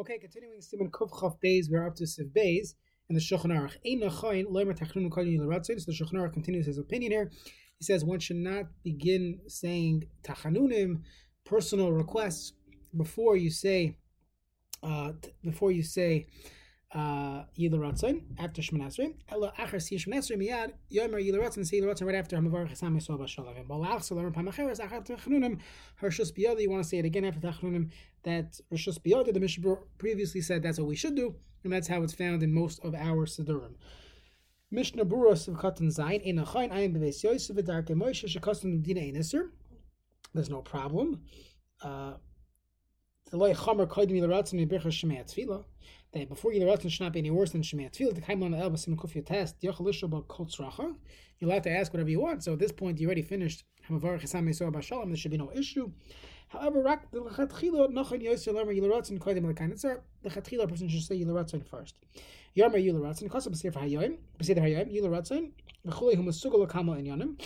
Okay, continuing Simon Kuf Chav we're up to Siv Beis and the Shulchan the Shulchan continues his opinion here. He says one should not begin saying tachanunim, personal requests, before you say, uh, before you say uh, Yil after Shemon Esrei. Ella Achar Si Shemon Esrei Miyad Yomer Yil Ratzon Say Yil right after Hamavar Chesam Yisrael Bashalavim. Balach Solar Pam Acheres Achar Tachanunim Hershus Biyodi. You want to say it again after Tachanunim that Rishus Biyodi. The Mishnah previously said that's what we should do, and that's how it's found in most of our Siddurim. Mishnah Buros of Katan Zayin in a Chayin Ayin Beis Yosef V'Darke Moshe Shekostan Dina Einisr. There's no problem. Uh, That before yilaratzin should not be any worse than shemei tefillah. The kaimon el basim kufya test. You're allowed to ask whatever you want. So at this point, you already finished hamavar. There should be no issue. However, the lechatchila. The person should say yilaratzin first. In yonim.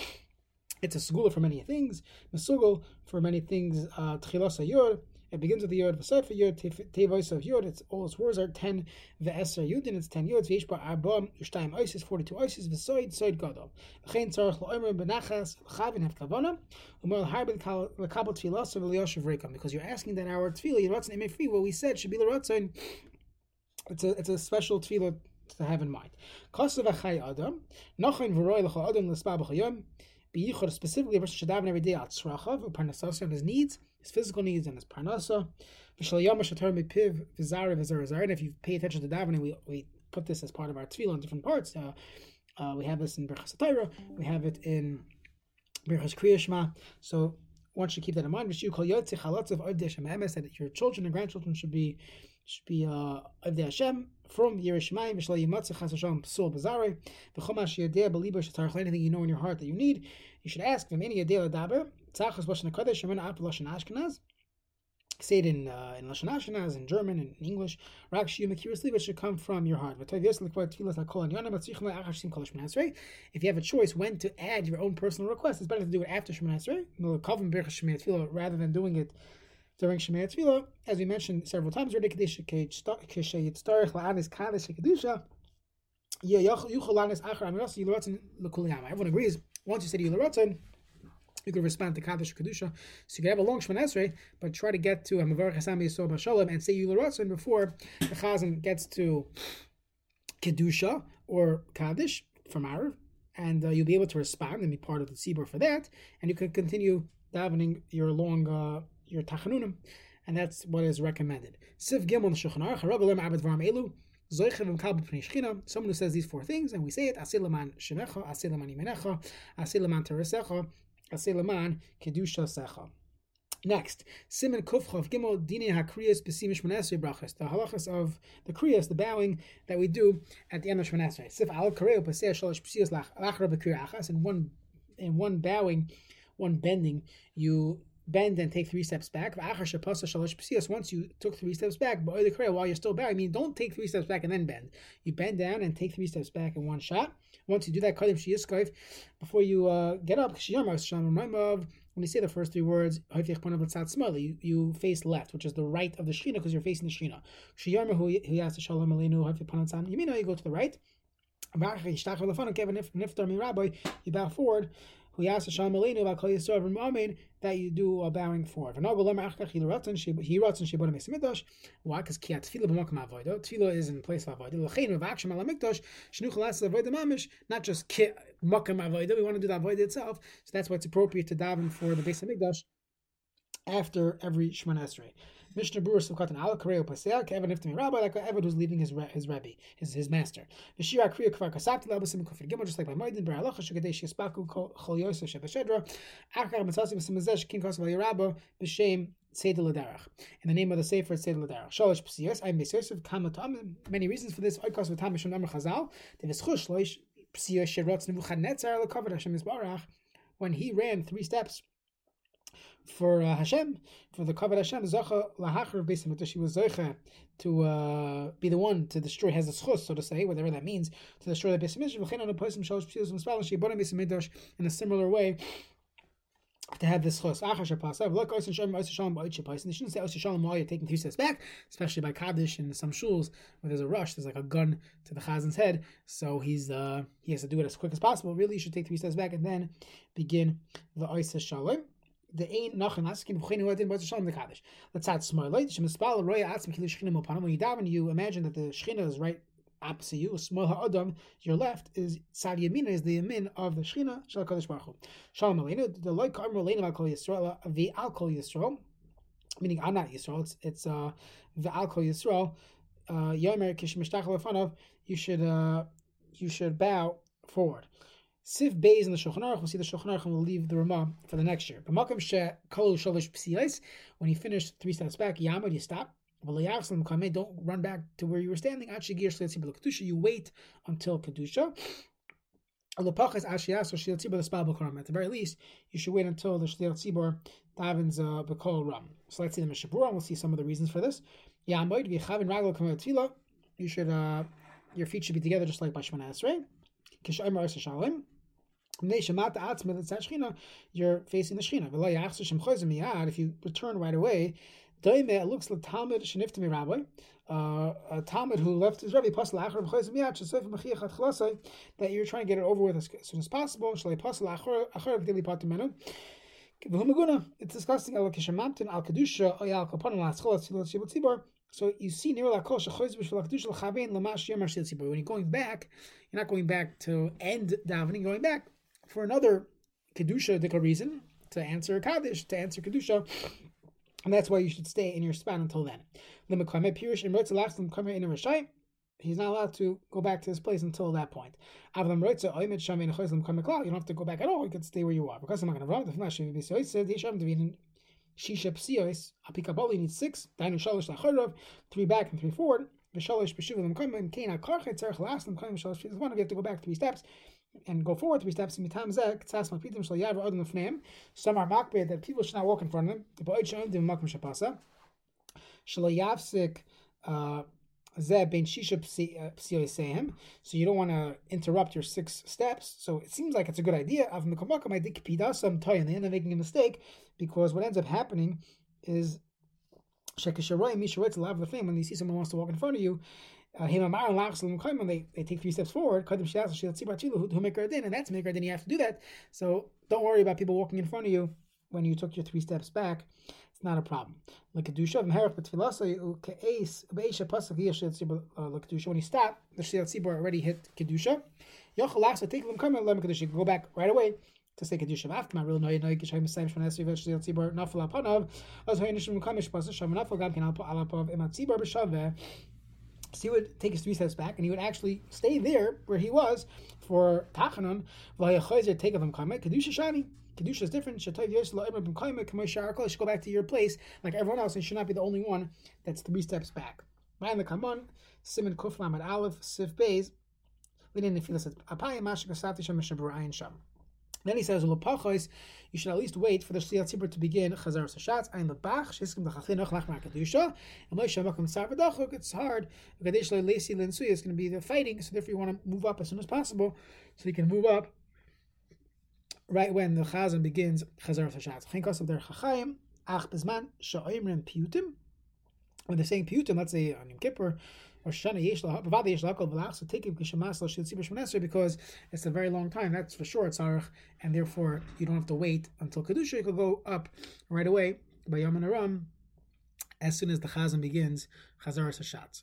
It's a segula for many things. Mesugol for many things. Uh, tchilas It begins with the yod. V'sefer yod. Tevois of yod. It's all its words are ten. Ve'eser yudin. It's ten yods. V'yishba arba ushtayim isis. Forty-two isis. V'soid soid gadol. L'chein tzarich lo'omer benachas chavin have kavana. Umar l'harbid l'kabel tfilas v'liyoshev rekam. Because you're asking that our tefillah yiratzin emei free. What we said should be l'ratzin. It's a it's a special tefillah to have in mind. Kosav achay adam. Nachon v'roi l'cha adam l'spa b'chayom b'yichud specifically a person should daven every day at tzrachav u'parnasasa on his needs, his physical needs and his parnasa. V'shal yom shatar mipiv v'zarav v'zarazar. And if you pay attention to davening, we, we put this as part of our tefillah in different parts. Uh, uh, we have this in Berchas Torah. We have it in Berchas Kriyashma. So one should keep that in mind. V'shu kol yotzi chalatzav avdei that your children and grandchildren should be should be uh, Avdei Hashem from Yerushalayim. V'shlo yimatzich chas Hashem psul bazare. V'chom asher yadeh b'libo shetarach anything you know in your heart that you need. You should ask any yadeh ladaber. Tzachas lashon hakodesh shemana ap lashon ashkenaz. Say it in uh, in Lashon Ashkenaz, in German, in English. Rak shiyu mekiris liba should come from your heart. If you have a choice when to add your own personal request, it's better to do it after Shemoneh Esrei, rather than doing it during Shemay Tefillah, as we mentioned several times, Everyone agrees. Once you say Yularatzin, you could respond to Kaddish Kedusha. So you could have a long Shemon Esrei, but try to get to Hamavar Chasam Yisrael Bashalom and say Yularatzin before the Chazan gets to Kedusha or Kaddish from Arab, and uh, you'll be able to respond and be part of the Tzibur for that, and you can continue davening your long uh, your tachanunim, and that's what is recommended. Siv Gimel Shulchan Aruch Harabalim Abed Varm Elu. Someone who says these four things, and we say it: Asilaman Shemecha, Asilaman Imenecha, Asilaman Teresecha, Asilaman Kedusha Secha. Next, Simon Kufchov Gimel Dine Hakriyas Besimish Shmonesrei Brachas. The halachas of the kriyas, the bowing that we do at the end of Shmonesrei. Sif Al Kareo Pasei Shalosh Psiyas Lachra Bekir Achas. In one, in one bowing, one bending, you bend and take three steps back. Once you took three steps back, while you're still bowing, I mean, don't take three steps back and then bend. You bend down and take three steps back in one shot. Once you do that, before you uh, get up, when you say the first three words, you, you face left, which is the right of the Shina because you're facing the Shina. You may know you go to the right. You bow forward who asked Hashem Malinu about Kol Yisrael and Amen that you do a bowing forward. V'no b'lem achkach he ratzon he ratzon shebon Mikdash. Why? Because ki tefillah b'makom avodah. Tefillah is in place of avodah. L'chein v'aksham ala mikdash shnuch las avodah mamish. Not just ki makom avodah. We want to do the avodah itself. So that's why it's appropriate to daven for the base of Mikdash after every Shemon Esrei. Mishnah Berurah Sivkat and Ala Kareo Pasea, Kevin Iftami Rabbi, like Eved who's leaving his his Rebbe, his his master. Vishira Kriya Kvar Kasapti Labasim Kufir Gimel, just like by Moedin, Ber Halacha Shagadesh Yispaku Chol Yosef Shebashedra, Akar Matzasim Simizesh King Kos Valyarabba, B'Shem. In the name of the Sefer Seder Ladarach. Shalosh Psiyos, I'm Yosef Kamatam. Many reasons for this. Oikos Vatam Mishum Amr Chazal. Devis Chush Loish Psiyos Sherotz Nebuchadnezzar Lekavod Hashem Yisbarach. When he ran three steps for uh, Hashem, for the Kavod Hashem, Zacha Lahachar Beis Hamikdash, he was Zacha to uh, be the one to destroy, has a schus, so to say, whatever that means, to destroy the Beis Hamikdash. In a similar way, to have this chos achar shapasav. Look, oisin shalom, shalom, oisin shalom. They shouldn't say oisin shalom while you're taking three steps back, especially by kaddish in some shuls where there's a rush. There's like a gun to the chazan's head, so he's uh he has to do it as quick as possible. Really, you should take three steps back and then begin the oisin shalom. The ain't nothing asking b'chinu adin b'oisin shalom the. Let's add small light. Shemispal roya atzim kili shchinim upanam. When you daven, you imagine that the shechina is right opposite you, small ha'adam, your left is Sadi Yamina, is the Yamin of the Shechina, Shal Kadosh Baruch Hu. Shalom Aleinu, the Loi Ka'am Aleinu Al Kol Yisrael, the Al Kol Yisrael, meaning I'm not Yisrael, it's, it's uh, the Al Kol Yisrael, uh, you should, uh, you should bow forward. Sif Beis in the Shulchan Aruch, we'll see the Shulchan Aruch and we'll leave the Ramah for the next year. But Makam She Kol Shalish Psiyais, when you finish three steps back, Yamad, you stop, don't run back to where you were standing. You wait until Kedusha. At the very least, you should wait until the Shliach Tzibor davens uh, Bekol Ram. So let's see the Mishabura, and we'll see some of the reasons for this. You should, uh, your feet should be together just like Bashman Esrei. You're facing the Shechina. If you return right away, it looks like Talmud Shenifta Rabbi, uh, a Talmud who left his Rabbi Pasal Achar Miyat that you're trying to get it over with as soon as possible. Shalei Pasal Achar Gdili Patimenu. It's discussing al kishamantin al kedusha oyal kapanim laschol atzilot shibut tzibor. So you see near lakol shechoyz b'shvil kedusha l'chavein lamash yom arshil tzibor. When you're going back, you're not going back to end davening. You're going back for another kedusha dika reason to answer kaddish to answer kedusha and that's why you should stay in your span until then. He's not allowed to go back to his place until that point. You don't have to go back at all. You can stay where you are. Because I'm not going to run. Shisha psios, apikaboli needs six, dainu lachorov, three back and three forward. V'shalosh b'shuv l'mkomim kein ha'karchet tzarech last l'mkomim shalosh psios one. We have to go back three steps and go forward three steps. Mitam zek tzas makpidim shal lefneim. Some are makbid that people should not walk in front of them. The boy should do makom shapasa. Shal yavsik. Uh, so you don't want to interrupt your six steps. So it seems like it's a good idea. And they end up making a mistake because what ends up happening is when you see someone wants to walk in front of you, uh, they, they take three steps forward, who make din, and that's Mikardin, you have to do that. So don't worry about people walking in front of you when you took your three steps back. It's not a problem. When you stop, the Tzibor already hit Kedusha. You can go back right away to say kedusha real noy noy kishay mesayim shmon esri v'shliel tzibor nafal apanav nishim kamish nafal gam b'shaveh so he would take his three steps back and he would actually stay there where he was for Tachanon. Take of him Kedusha Shani. Kedusha is different. You should go back to your place like everyone else and should not be the only one that's three steps back. Ryan the Kamon, Simon Kuflam at Aleph, Sif Beis, Linin Nefilas at Apayim, Mashikasati Sham Shabur Sham. Then he says, you should at least wait for the Shliach Tzibur to begin Chazar Sashatz, Ein Lebach, Shiskim Dachachinach Lachmar Kedusha, and Moshe Makom Sarvadachuk, it's hard, Kadesh Lesi Lensuya is going to be the fighting, so therefore you want to move up as soon as possible, so you can move up right when the Chazan begins Chazar Sashatz. Chen Kosav Der Chachayim, Ach Bezman, Sha'oimrim Piutim, when they're saying Piutim, let's say on Yom Kippur, because it's a very long time. That's for sure. It's arach, and therefore you don't have to wait until kedusha. You could go up right away by Yom and Aram as soon as the chazan begins chazar sashatz.